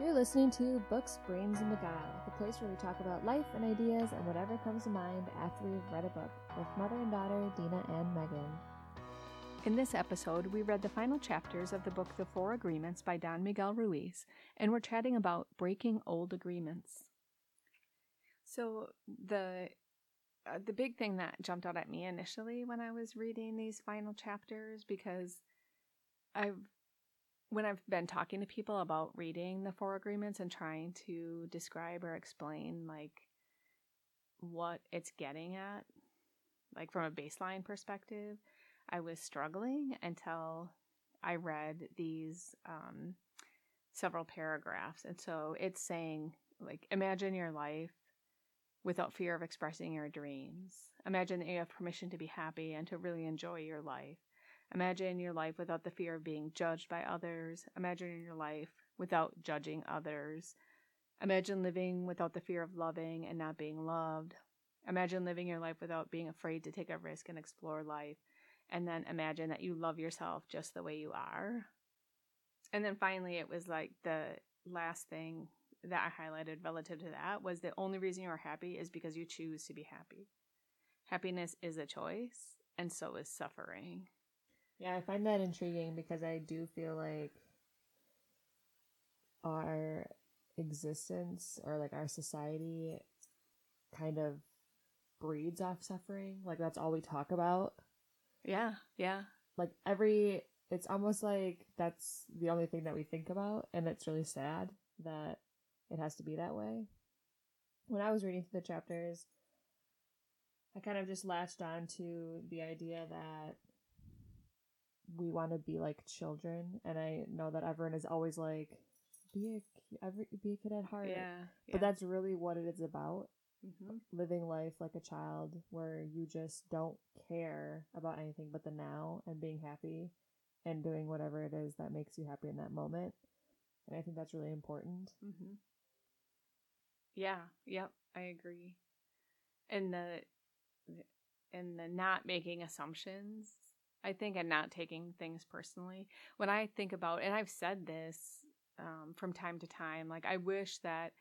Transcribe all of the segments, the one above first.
You're listening to Books, Brains, and Beguile, the place where we talk about life and ideas and whatever comes to mind after we've read a book, with mother and daughter Dina and Megan. In this episode, we read the final chapters of the book The Four Agreements by Don Miguel Ruiz, and we're chatting about breaking old agreements. So, the uh, the big thing that jumped out at me initially when I was reading these final chapters because I've when I've been talking to people about reading the four agreements and trying to describe or explain like what it's getting at like from a baseline perspective I was struggling until I read these um, several paragraphs and so it's saying like imagine your life without fear of expressing your dreams. Imagine that you have permission to be happy and to really enjoy your life. Imagine your life without the fear of being judged by others. Imagine your life without judging others. Imagine living without the fear of loving and not being loved. Imagine living your life without being afraid to take a risk and explore life. And then imagine that you love yourself just the way you are. And then finally, it was like the last thing that I highlighted relative to that was the only reason you are happy is because you choose to be happy. Happiness is a choice, and so is suffering. Yeah, I find that intriguing because I do feel like our existence or like our society kind of breeds off suffering. Like that's all we talk about. Yeah, yeah. Like every it's almost like that's the only thing that we think about and it's really sad that it has to be that way. When I was reading through the chapters, I kind of just latched on to the idea that we want to be like children, and I know that everyone is always like, be a every, be a kid at heart. Yeah, yeah. But that's really what it is about. hmm Living life like a child, where you just don't care about anything but the now and being happy, and doing whatever it is that makes you happy in that moment. And I think that's really important. hmm Yeah, yep, I agree. And the and the not making assumptions, I think, and not taking things personally. When I think about, and I've said this um, from time to time, like I wish that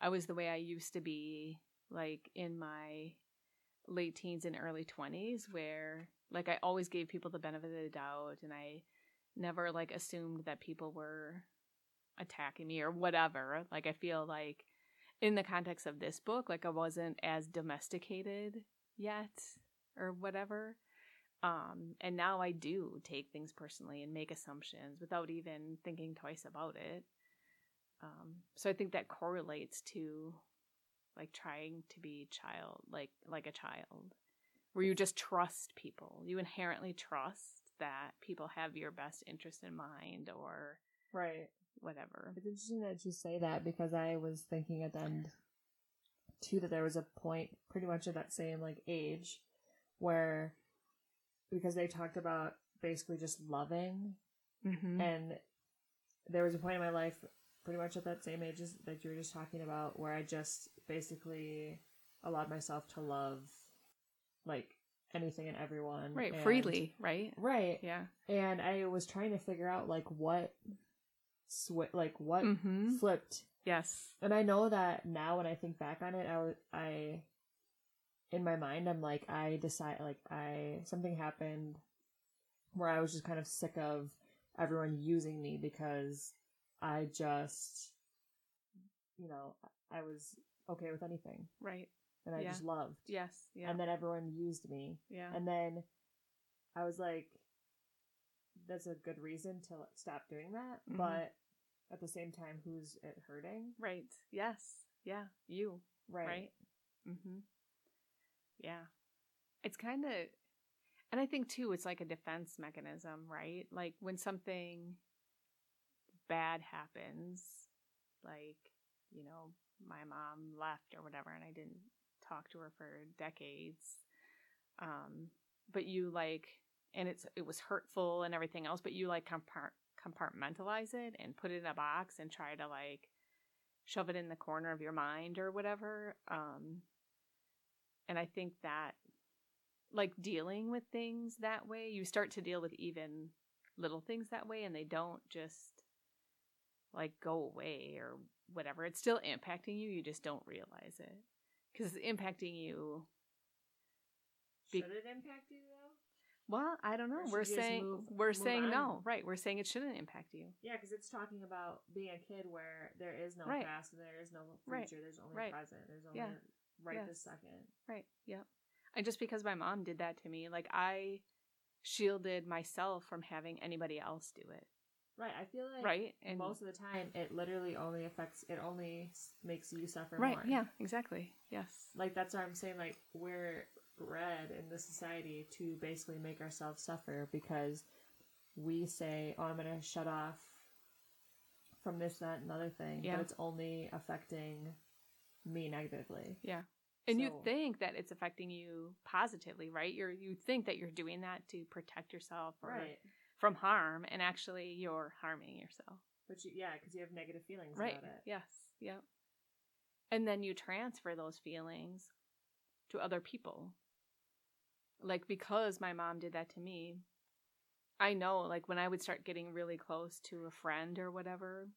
I was the way I used to be, like in my late teens and early twenties, where like I always gave people the benefit of the doubt, and I never like assumed that people were attacking me or whatever. Like I feel like in the context of this book, like I wasn't as domesticated yet or whatever. Um, and now I do take things personally and make assumptions without even thinking twice about it. Um, so I think that correlates to like trying to be child like like a child where you just trust people. You inherently trust that people have your best interest in mind or Right. whatever. It's interesting that you say that because I was thinking at the end too that there was a point pretty much at that same like age where because they talked about basically just loving Mm-hmm. and there was a point in my life pretty much at that same age as, that you were just talking about where I just basically allowed myself to love like anything and everyone Right, and- freely, right? right Yeah. and I was trying to figure out like what swi- like what Mm-hmm. flipped Yes. and I know that now when I think back on it, I, w- I, in my mind, I'm like, I decide, like, I, something happened where I was just kind of sick of everyone using me because I just, you know, I was okay with anything Right. and I Yeah. just loved. Yes. Yeah. And then everyone used me. yeah. And then I was like, that's a good reason to stop doing that. Mhm. But at the same time, who's it hurting? right. Yes. Yeah. You. Right. Right. Mm-hmm. Yeah. It's kind of, and I think too, it's like a defense mechanism, right? Like when something bad happens, like, you know, my mom left or whatever, and I didn't talk to her for decades. Um, but you like, and it's, it was hurtful and everything else, but you like compart- compartmentalize it and put it in a box and try to like shove it in the corner of your mind or whatever. Um, and I think that like dealing with things that way, you start to deal with even little things that way and they don't just like go away or whatever. It's still impacting you. You just don't realize it because it's impacting you. Be- Should it impact you though? Well, I don't know. We're saying move- we're move saying on? no, right? We're saying it shouldn't impact you. Yeah, because it's talking about being a kid where there is no Right. past and there is no Right. future. There's only Right. present. There's only Yeah. Right Yes. this second. Right. Yep. And just because my mom did that to me, like I shielded myself from having anybody else do it. Right. I feel like right. And most of the time it literally only affects. It only makes you suffer right. more. Yeah. Exactly. Yes. Like that's why I'm saying like we're bred in the society to basically make ourselves suffer because we say, "Oh, I'm gonna shut off from this, that, and other thing," Yeah. but it's only affecting me negatively. Yeah. And you think that it's affecting you positively, right? You're you think that you're doing that to protect yourself or Right. from harm, and actually you're harming yourself. But you, yeah, because you have negative feelings Right. about it. Yes. Yep. And then you transfer those feelings to other people. Like because my mom did that to me, I know like when I would start getting really close to a friend or whatever,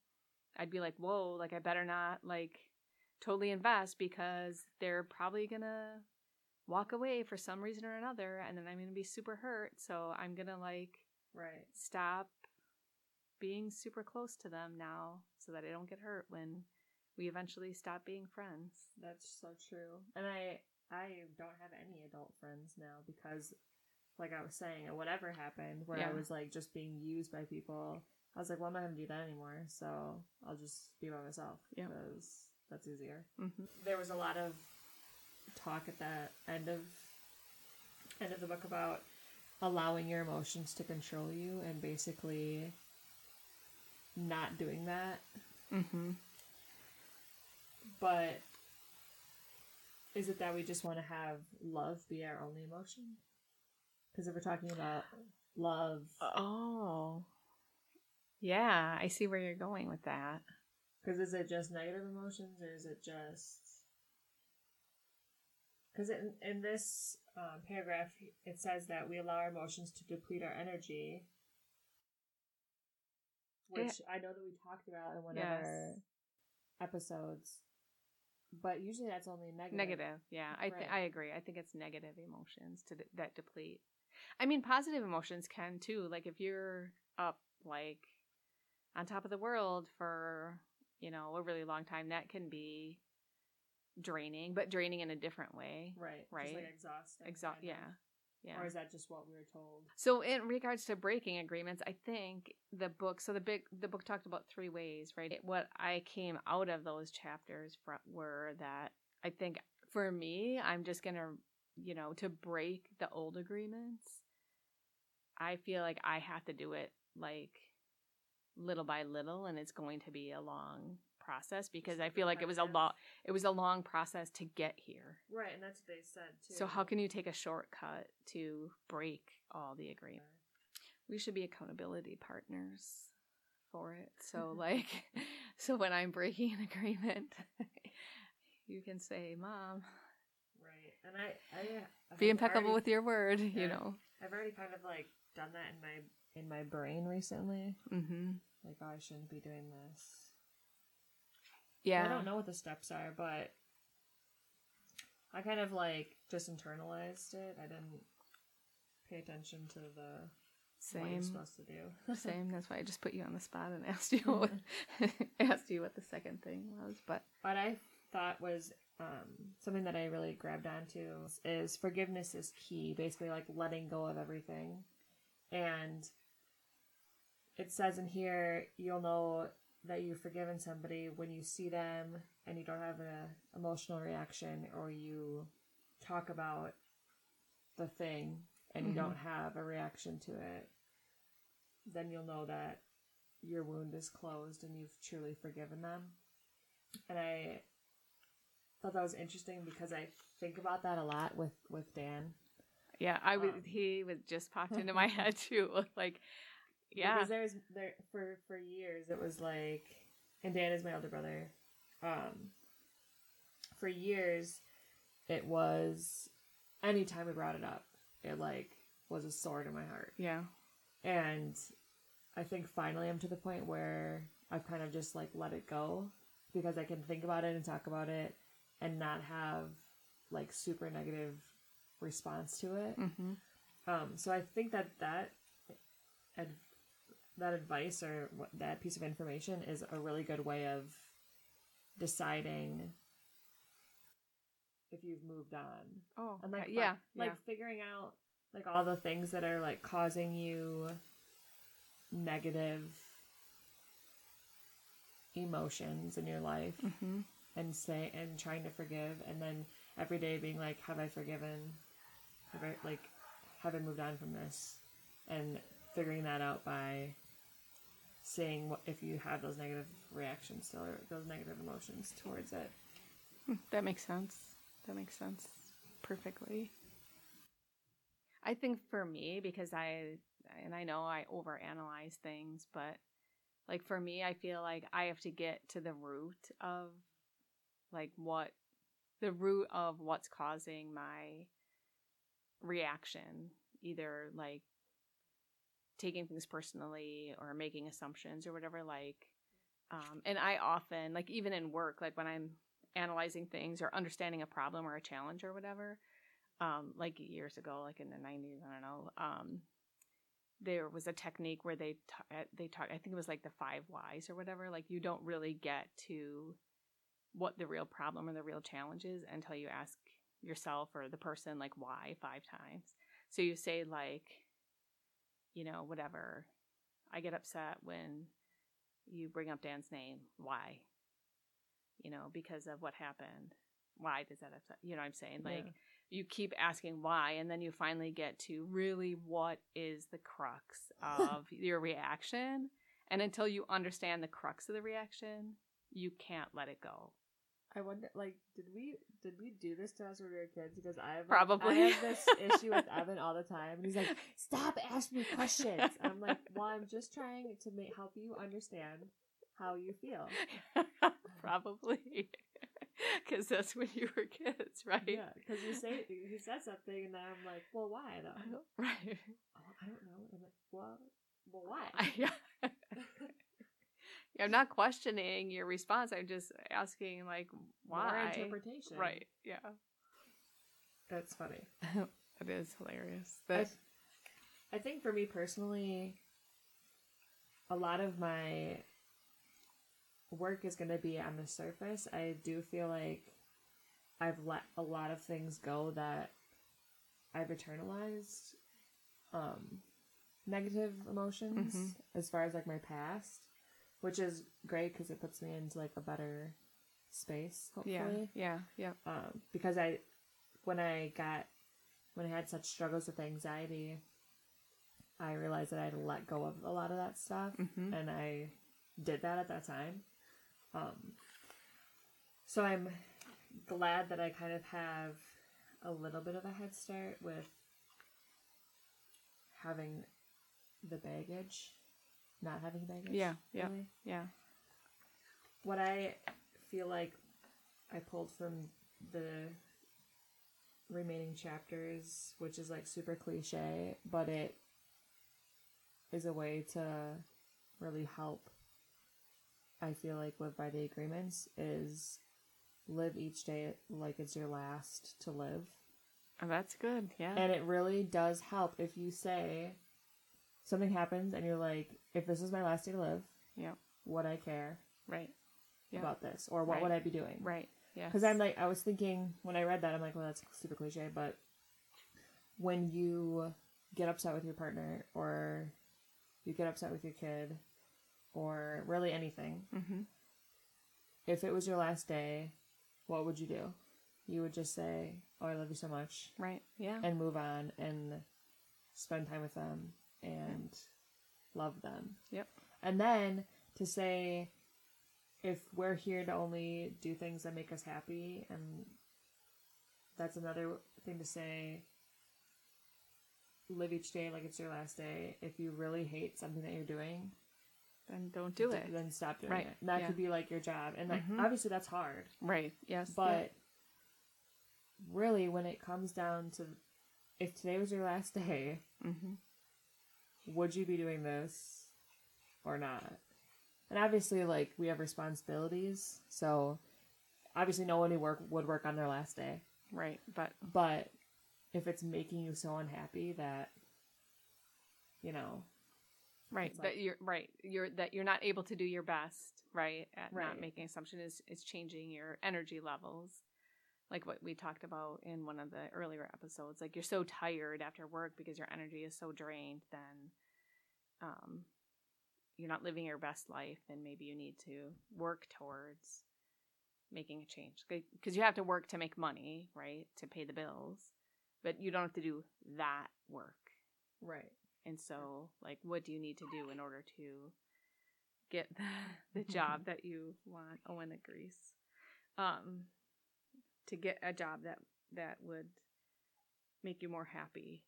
I'd be like, "Whoa, like I better not like totally invest because they're probably going to walk away for some reason or another and then I'm going to be super hurt, so I'm going to like Right. stop being super close to them now so that I don't get hurt when we eventually stop being friends. That's so true. And I I don't have any adult friends now because like I was saying, whatever happened where Yeah. I was like just being used by people, I was like, well, I'm not going to do that anymore. So I'll just be by myself Yeah. because that's easier. Mm-hmm. There was a lot of talk at the end of end of the book about allowing your emotions to control you and basically not doing that Mm-hmm. But is it that we just want to have love be our only emotion? Because if we're talking about love, Oh. Yeah, I see where you're going with that. Because is it just negative emotions or is it just. Because in, in this um, paragraph, it says that we allow our emotions to deplete our energy. Which I know that we talked about in one of our episodes. But usually that's only negative. Negative, yeah. I th- Right. I agree. I think it's negative emotions to de- that deplete. I mean, positive emotions can too. Like if you're up like on top of the world for you know a really long time, that can be draining, but draining in a different way. Right. Just Right. like exhausting. Exhaust, yeah, yeah. Or is that just what we were told? So in regards to breaking agreements, I think the book so the big the book talked about three ways, right? What I came out of those chapters from were that I think for me, I'm just going to, you know, to break the old agreements, I feel like I have to do it like little by little and it's going to be a long process because I feel like it was a lot it was a long process to get here. Right, and that's what they said too. So how can you take a shortcut to break all the agreements? We should be accountability partners for it. So like so when I'm breaking an agreement, you can say, "Mom, Right, and I, I be impeccable already- with your word," you know. I've already kind of like done that in my in my brain recently. Mhm. Like, oh, I shouldn't be doing this. Yeah. I don't know what the steps are, but I kind of like just internalized it. I didn't pay attention to the same. what you're supposed to do. Same. That's why I just put you on the spot and asked you what, asked you what the second thing was, but what I thought was um, something that I really grabbed onto is forgiveness is key. Basically, like letting go of everything. And it says in here, you'll know that you've forgiven somebody when you see them and you don't have an emotional reaction, or you talk about the thing and you Mhm. don't have a reaction to it. Then you'll know that your wound is closed and you've truly forgiven them. And I thought that was interesting because I think about that a lot with with Dan. yeah, I would. Um. he was just popped into my head too. Like, yeah, because there's there for for years it was like, and Dan is my older brother. Um, for years, it was anytime we brought it up, it like was a sword in my heart. yeah, And I think finally I'm to the point where I've kind of just like let it go because I can think about it and talk about it and not have like super negative response to it. Mm-hmm. Um, so I think that that ad- that advice or that piece of information is a really good way of deciding if you've moved on Oh, and like okay. fi- yeah, like figuring out like all the things that are like causing you negative emotions in your life Mm-hmm. and say and trying to forgive and then every day being like have i forgiven have i like have i moved on from this and figuring that out by seeing what if you have those negative reactions or those negative emotions towards it hmm, That makes sense. That makes sense perfectly. I think for me, because I, and I know I overanalyze things, but like for me, I feel like I have to get to the root of like what, the root of what's causing my reaction, either like taking things personally or making assumptions or whatever. Like, um, and I often, like, even in work, like when I'm analyzing things or understanding a problem or a challenge or whatever um like years ago like in the 90s i don't know um there was a technique where they ta- they talk i think it was like the five whys or whatever like you don't really get to what the real problem or the real challenge is until you ask yourself or the person like why five times so you say like you know whatever i get upset when you bring up dan's name why you know, because of what happened. Why does that upset? You know what I'm saying? Like Yeah. you keep asking why, and then you finally get to really what is the crux of your reaction. And until you understand the crux of the reaction, you can't let it go. I wonder, like, did we did we do this to us when we were kids? Because I have Probably. I have this issue with Evan all the time, and he's like, "Stop asking me questions." And I'm like, "Well, I'm just trying to make, help you understand how you feel." Probably. Because that's when you were kids, right? Yeah, because you say he said something, and then I'm like, "Well, why though?" Right. Oh, I don't know. I'm like, "Well, well, why?" I, I'm not questioning your response. I'm just asking, like, why? More interpretation, Right. Yeah. That's funny. That is hilarious. I, That, I think for me personally, a lot of my work is going to be on the surface. I do feel like I've let a lot of things go that I've internalized um, negative emotions Mhm. as far as like my past, which is great because it puts me into like a better space, yeah. hopefully Yeah. Yeah. um, because I, when I got, when I had such struggles with anxiety, I realized that I had to let go of a lot of that stuff, hmm and I did that at that time. Um, so I'm glad that I kind of have a little bit of a head start with having the baggage, not having baggage. Yeah, yeah. really Yeah. what I feel like I pulled from the remaining chapters, which is like super cliche, but it is a way to really help. I feel like live by the agreements is live each day like it's your last to live. Oh, that's good. Yeah. And it really does help if you say something happens and you're like, if this is my last day to live, Yeah. would I care right. Yeah. about this? Or what Right. would I be doing? Right. Yeah. Because I'm like, I was thinking when I read that, I'm like, well, that's super cliche, but when you get upset with your partner, or you get upset with your kid, or really anything, hmm if it was your last day, what would you do? You would just say, "Oh, I love you so much," Right. Yeah. and move on and spend time with them and love them. Yep. And then to say, if we're here to only do things that make us happy, and that's another thing to say, live each day like it's your last day. If you really hate something that you're doing, Then don't do it. then stop doing Right, it. And that yeah. could be like your job. And like Mhm. obviously that's hard. Right. Yes. But really when it comes down to if today was your last day, hmm would you be doing this or not? And obviously, like we have responsibilities, so obviously no one would work would work on their last day. Right. But But if it's making you so unhappy that, you know, right It's that you're right you're that you're not able to do your best right at not Right. making assumption is is changing your energy levels like what we talked about in one of the earlier episodes like you're so tired after work because your energy is so drained then um you're not living your best life and maybe you need to work towards making a change because you have to work to make money right to pay the bills but you don't have to do that work right. and so, like, what do you need to do in order to get the, the job that you want? Owen agrees. Um, to get a job that that would make you more happy,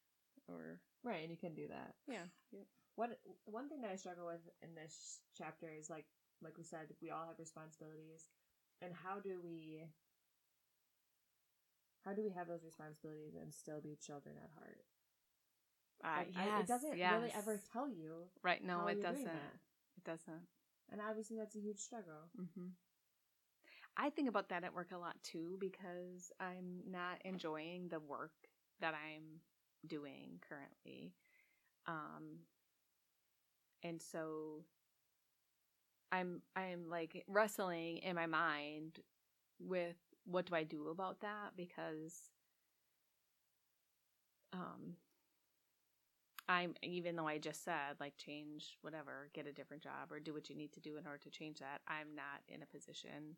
or Right, and you can do that. yeah, yeah. What one thing that I struggle with in this chapter is like like we said, we all have responsibilities, and how do we how do we have those responsibilities and still be children at heart? Uh, Like, yes, I, it doesn't yes. really ever tell you. Right? No, it doesn't. It doesn't. and obviously that's a huge struggle. hmm I think about that at work a lot too because I'm not enjoying the work that I'm doing currently. Um and so I'm I'm like wrestling in my mind with what do I do about that because um I'm even though I just said like change whatever, get a different job or do what you need to do in order to change that, I'm not in a position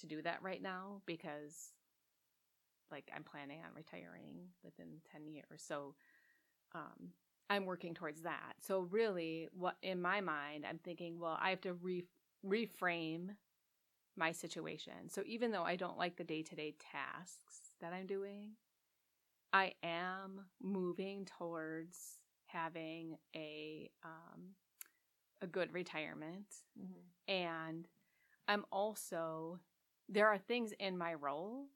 to do that right now because like I'm planning on retiring within 10 years. So um I'm working towards that. So really what in my mind I'm thinking, well, I have to re- reframe my situation. So even though I don't like the day-to-day tasks that I'm doing, I am moving towards having a um, a good retirement, Mm-hmm. and I'm also there are things in my role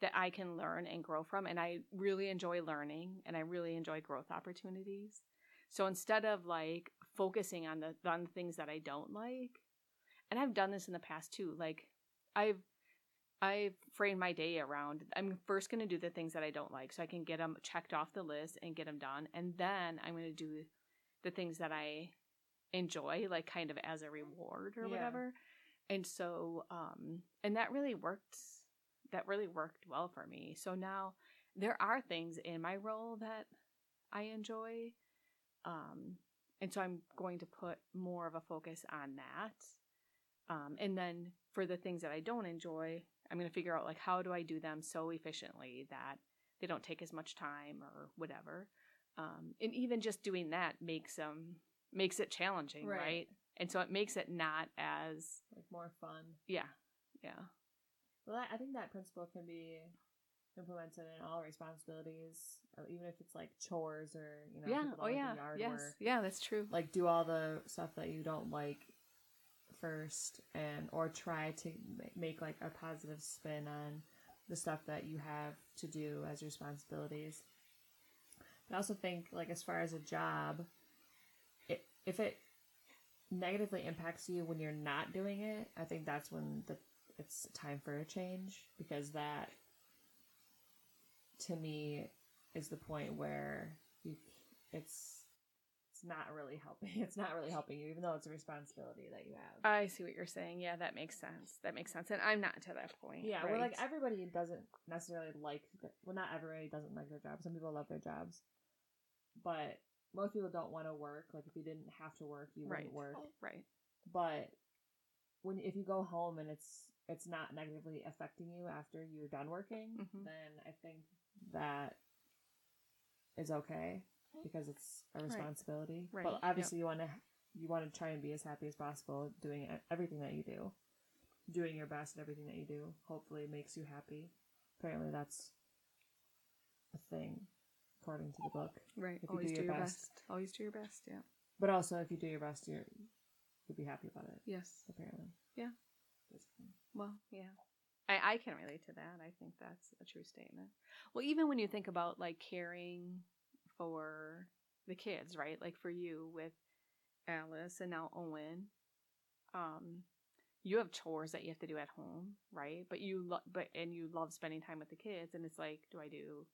that I can learn and grow from, and I really enjoy learning, and I really enjoy growth opportunities. So instead of like focusing on the on the things that I don't like, and I've done this in the past too, like I've I've framed my day around. I'm first going to do the things that I don't like so I can get them checked off the list and get them done. And then I'm going to do the things that I enjoy, like kind of as a reward or Yeah. whatever. And so, um, and that really worked. That really worked well for me. So now there are things in my role that I enjoy. Um, and so I'm going to put more of a focus on that. Um, and then for the things that I don't enjoy, I'm going to figure out like how do I do them so efficiently that they don't take as much time or whatever. Um, and even just doing that makes them makes it challenging, Right. right. And so it makes it not as more fun. yeah, yeah, Well, that, I think that principle can be implemented in all responsibilities, uh, even if it's like chores or you know, yeah. Oh yeah, yes, work. yeah. That's true. Like do all the stuff that you don't like first, and or try to make like a positive spin on the stuff that you have to do as responsibilities. But I also think like as far as a job, it, if it negatively impacts you when you're not doing it, I think that's when the it's time for a change because that to me is the point where you it's it's not really helping. It's not really helping you, even though it's a responsibility that you have. I see what you're saying. Yeah, that makes sense. That makes sense. And I'm not to that point. yeah, right? well, like everybody doesn't necessarily like. The, well, not everybody doesn't like their job. Some people love their jobs, but most people don't want to work. Like if you didn't have to work, you right, wouldn't work. right. But when if you go home and it's it's not negatively affecting you after you're done working, Mhm. then I think that is okay because it's a responsibility. Right, But yep. obviously, you want to you want to try and be as happy as possible doing everything that you do, doing your best at everything that you do. Hopefully, makes you happy. Apparently, that's a thing according to the book. Right. If you Always do do your best. best. Always do your best. Yeah. But also, if you do your best, you're you'll be happy about it. Yes. Apparently, Yeah. Basically. Well, yeah. I, I can relate to that. I think that's a true statement. Well, even when you think about like caring for the kids, right? Like for you with Alice and now Owen, um you have chores that you have to do at home, right? But you lo- but and you love spending time with the kids and it's like, do I do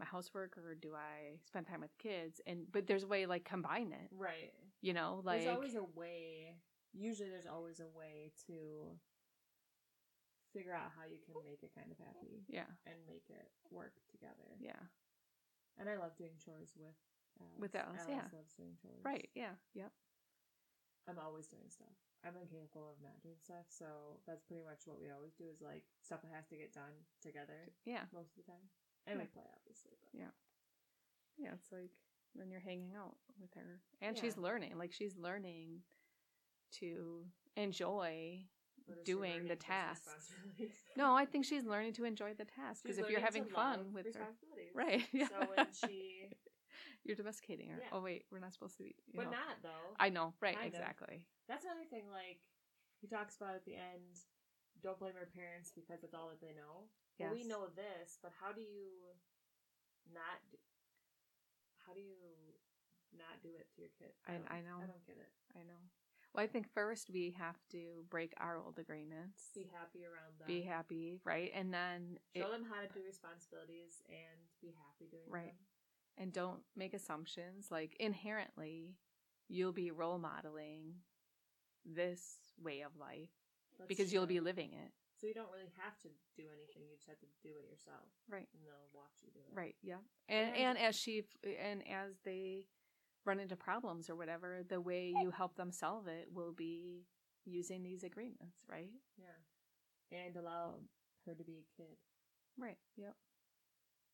my housework or do I spend time with kids? And but there's a way like combine it, Right. you know, like there's always a way. Usually, there's always a way to figure out how you can make it kind of happy yeah, and make it work together. yeah. And I love doing chores with Alice. With Alice, yeah. loves doing chores. Right, yeah, yep. I'm always doing stuff. I'm incapable of not doing stuff, so that's pretty much what we always do. Is like stuff that has to get done together Yeah. most of the time, and we Yeah. play obviously. But Yeah. Yeah, it's like when you're hanging out with her. And she's learning. Like she's learning to enjoy But is she doing the task. No, I think she's learning to enjoy the task because if you're having fun with her, right? Yeah. So when she, you're domesticating her. Yeah. Oh wait, we're not supposed to be. You but know. not though. I know, right? Kind of. exactly. That's another thing. Like he talks about at the end. Don't blame our parents because it's all that they know. Well, we know this, but how do you not? Do, how do you not do it to your kid? I- don't- I know. I don't get it. I know. Well, I think first we have to break our old agreements. Be happy around them. Be happy, right? And then Show it- them how to do responsibilities and be happy doing it. Right. them. and don't make assumptions like inherently you'll be role modeling this way of life That's because you'll be living it So you don't really have to do anything. You just have to do it yourself, right and they'll watch you do it. right yeah and And- as she and as they run into problems or whatever the way you help them solve it will be using these agreements right Yeah. And allow her to be a kid. right yep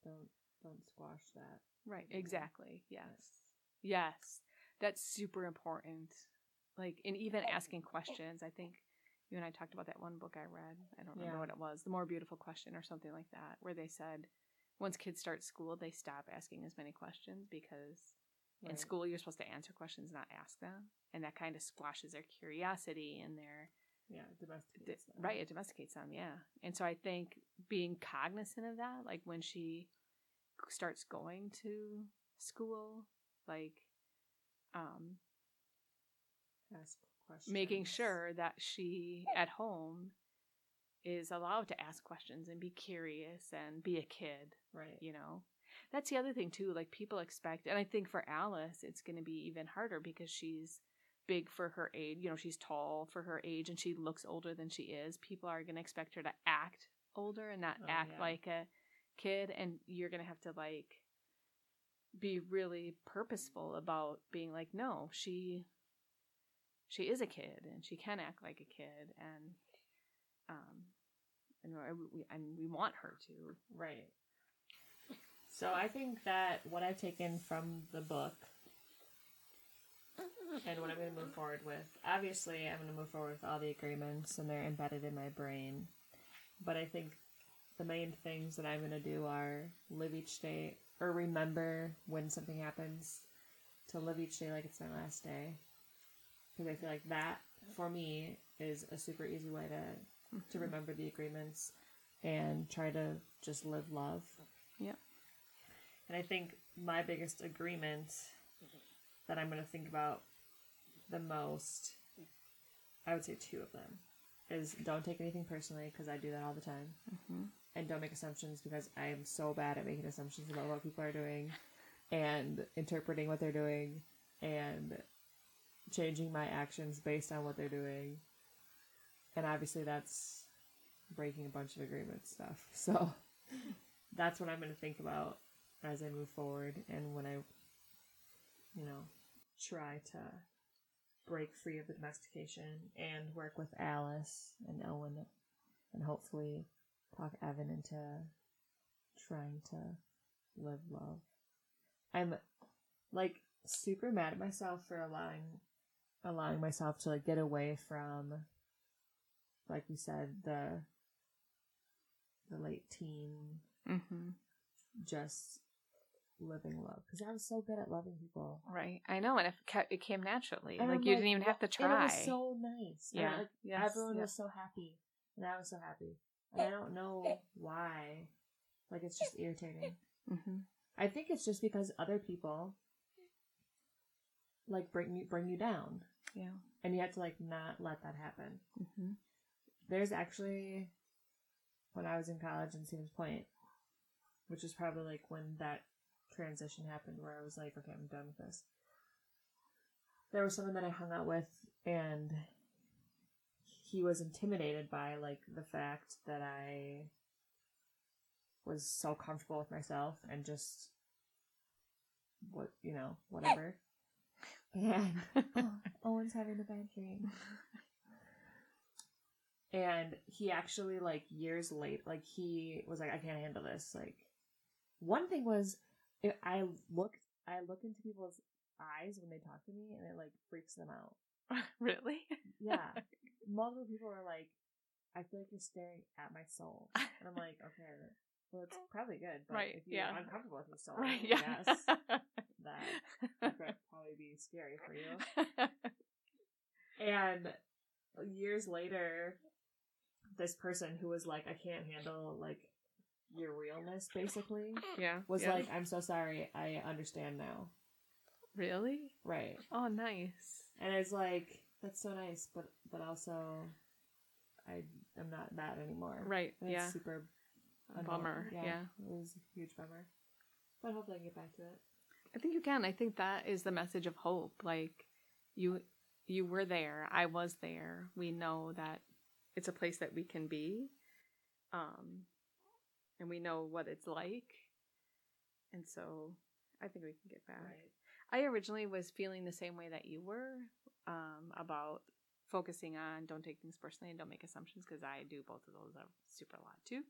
Don't don't squash that. right Yeah. exactly yes yes that's super important like and even asking questions i think you and i talked about that one book i read i don't remember Yeah. what it was the more beautiful question or something like that where they said once kids start school they stop asking as many questions because in school you're supposed to answer questions not ask them and that kind of squashes their curiosity and their Yeah, d- domesticates them. right it domesticates them yeah and so i think being cognizant of that like when she starts going to school like um Ask. Making sure that she at home is allowed to ask questions and be curious and be a kid Right. you know that's the other thing too like people expect and i think for alice it's going to be even harder because she's big for her age you know she's tall for her age and she looks older than she is people are going to expect her to act older and not Oh, act yeah. like a kid and you're going to have to like be really purposeful about being like no she she is a kid and she can act like a kid and um and we, and we want her to Right. So I think that what I've taken from the book and what I'm going to move forward with, obviously, I'm going to move forward with all the agreements and they're embedded in my brain. But I think the main things that I'm going to do are live each day or remember when something happens to live each day like it's my last day. Because I feel like that, for me, is a super easy way to, to remember the agreements and try to just live love. Yeah. And I think my biggest agreement that I'm going to think about the most, I would say two of them, is don't take anything personally because I do that all the time. Mm-hmm. And don't make assumptions because I am so bad at making assumptions about what people are doing and interpreting what they're doing and changing my actions based on what they're doing. And obviously that's breaking a bunch of agreement stuff. So that's what I'm going to think about as I move forward and when I, you know, try to break free of the domestication and work with Alice and Owen and hopefully talk Evan into trying to live love. I'm like super mad at myself for allowing allowing myself to like get away from like you said the the late teen Mm-hmm. just living love because I was so good at loving people. Right. I know, and it, ca- it came naturally. And like I'm you didn't even have to try. it was so nice. Yeah. like, Yes. everyone was so happy, and I was so happy. And I don't know why. Like it's just irritating. mm-hmm. I think it's just because other people like bring you bring you down, Yeah. and you have to like not let that happen. Mm-hmm. There's actually when I was in college in Stevens Point, which is probably like when that transition happened where I was like, okay, I'm done with this. There was someone that I hung out with and he was intimidated by like the fact that I was so comfortable with myself and just what you know, whatever. And oh, Owen's having a bad dream. And he actually like years late, like he was like, I can't handle this. Like one thing was, it, I look, I look into people's eyes when they talk to me, and it like freaks them out. really? Yeah, multiple people are like, I feel like you're staring at my soul, and I'm like, okay, well, it's probably good, but Right, if you're yeah. uncomfortable with your soul, right. Yeah. guess that could probably be scary for you. And years later, this person who was like, I can't handle like your realness, basically, yeah. was yeah. like, I'm so sorry. I understand now. really? Right. Oh, nice. And it's like, that's so nice, but but also, I am not that anymore. Right. Yeah. super bummer. Yeah. It was a huge bummer. But hopefully I can get back to it. I think you can. I think that is the message of hope. Like you you were there. I was there. We know that it's a place that we can be. Um and we know what it's like. And so I think we can get back. I originally was feeling the same way that you were um, about focusing on don't take things personally and don't make assumptions because I do both of those a super a lot too.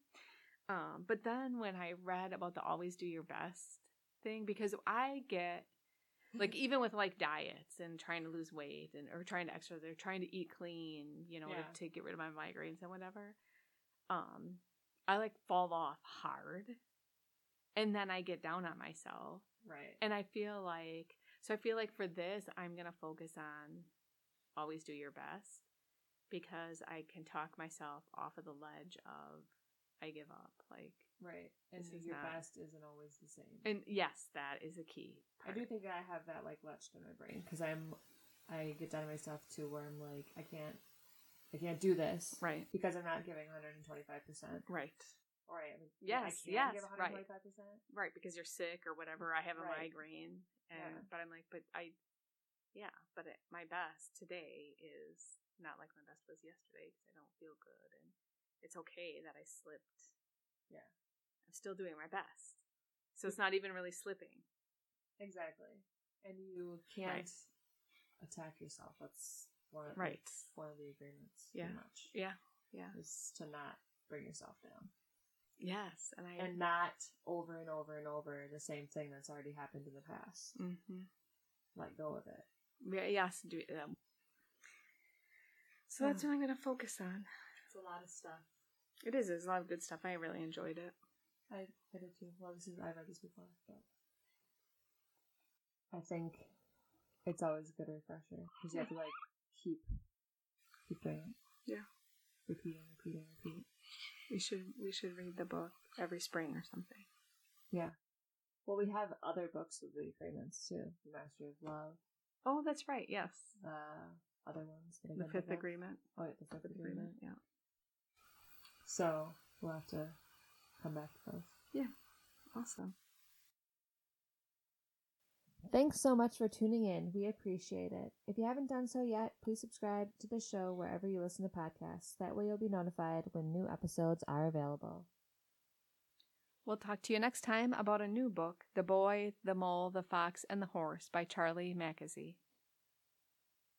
Um, but then when I read about the always do your best thing, because I get like even with like diets and trying to lose weight and or trying to exercise or trying to eat clean, you know, Yeah. to, to get rid of my migraines and whatever. Um, I like fall off hard, and then I get down on myself, Right. and I feel like so I feel like for this I'm gonna focus on always do your best because I can talk myself off of the ledge of I give up. Like Right. And This your not- best isn't always the same. and yes, that is a key. I do think I have that like latched in my brain because I'm, I get down to myself too, where I'm like, I can't, I can't do this right. because I'm not giving 125 percent. Right. Or I, mean, Yes, I yes, right. 125 percent. Right, because you're sick or whatever. I have a Right. migraine, and Yeah. but I'm like, but I, yeah, but it, my best today is not like my best was yesterday because I don't feel good, and it's okay that I slipped. Yeah. I'm still doing my best, so it's not even really slipping. Exactly. And you can't attack yourself. That's one of, Right. one of the agreements. Yeah. Much. Yeah, yeah, Is to not bring yourself down yes, and I and not over and over and over the same thing that's already happened in the past. hmm Let go of it. yeah, yes, do um, So that's what I'm gonna focus on. It's a lot of stuff. It is. There's a lot of good stuff. I really enjoyed it. I, I did too. Well, this is I've read this before, but I think it's always a good refresher because you have to like keep keep doing it. Yeah. Repeating, repeating, repeat. We should we should read the book every spring or something. Yeah. Well, we have other books of the agreements too. The Mastery of Love. Oh, that's right. Yes, Uh, other ones. the fifth agreement. Oh, yeah, the fifth Fifth agreement. agreement. Yeah. So we'll have to come back to those. Awesome. Thanks so much for tuning in. We appreciate it. If you haven't done so yet, please subscribe to the show wherever you listen to podcasts. That way you'll be notified when new episodes are available. We'll talk to you next time about a new book, The Boy, the Mole, the Fox, and the Horse by Charlie Mackesy.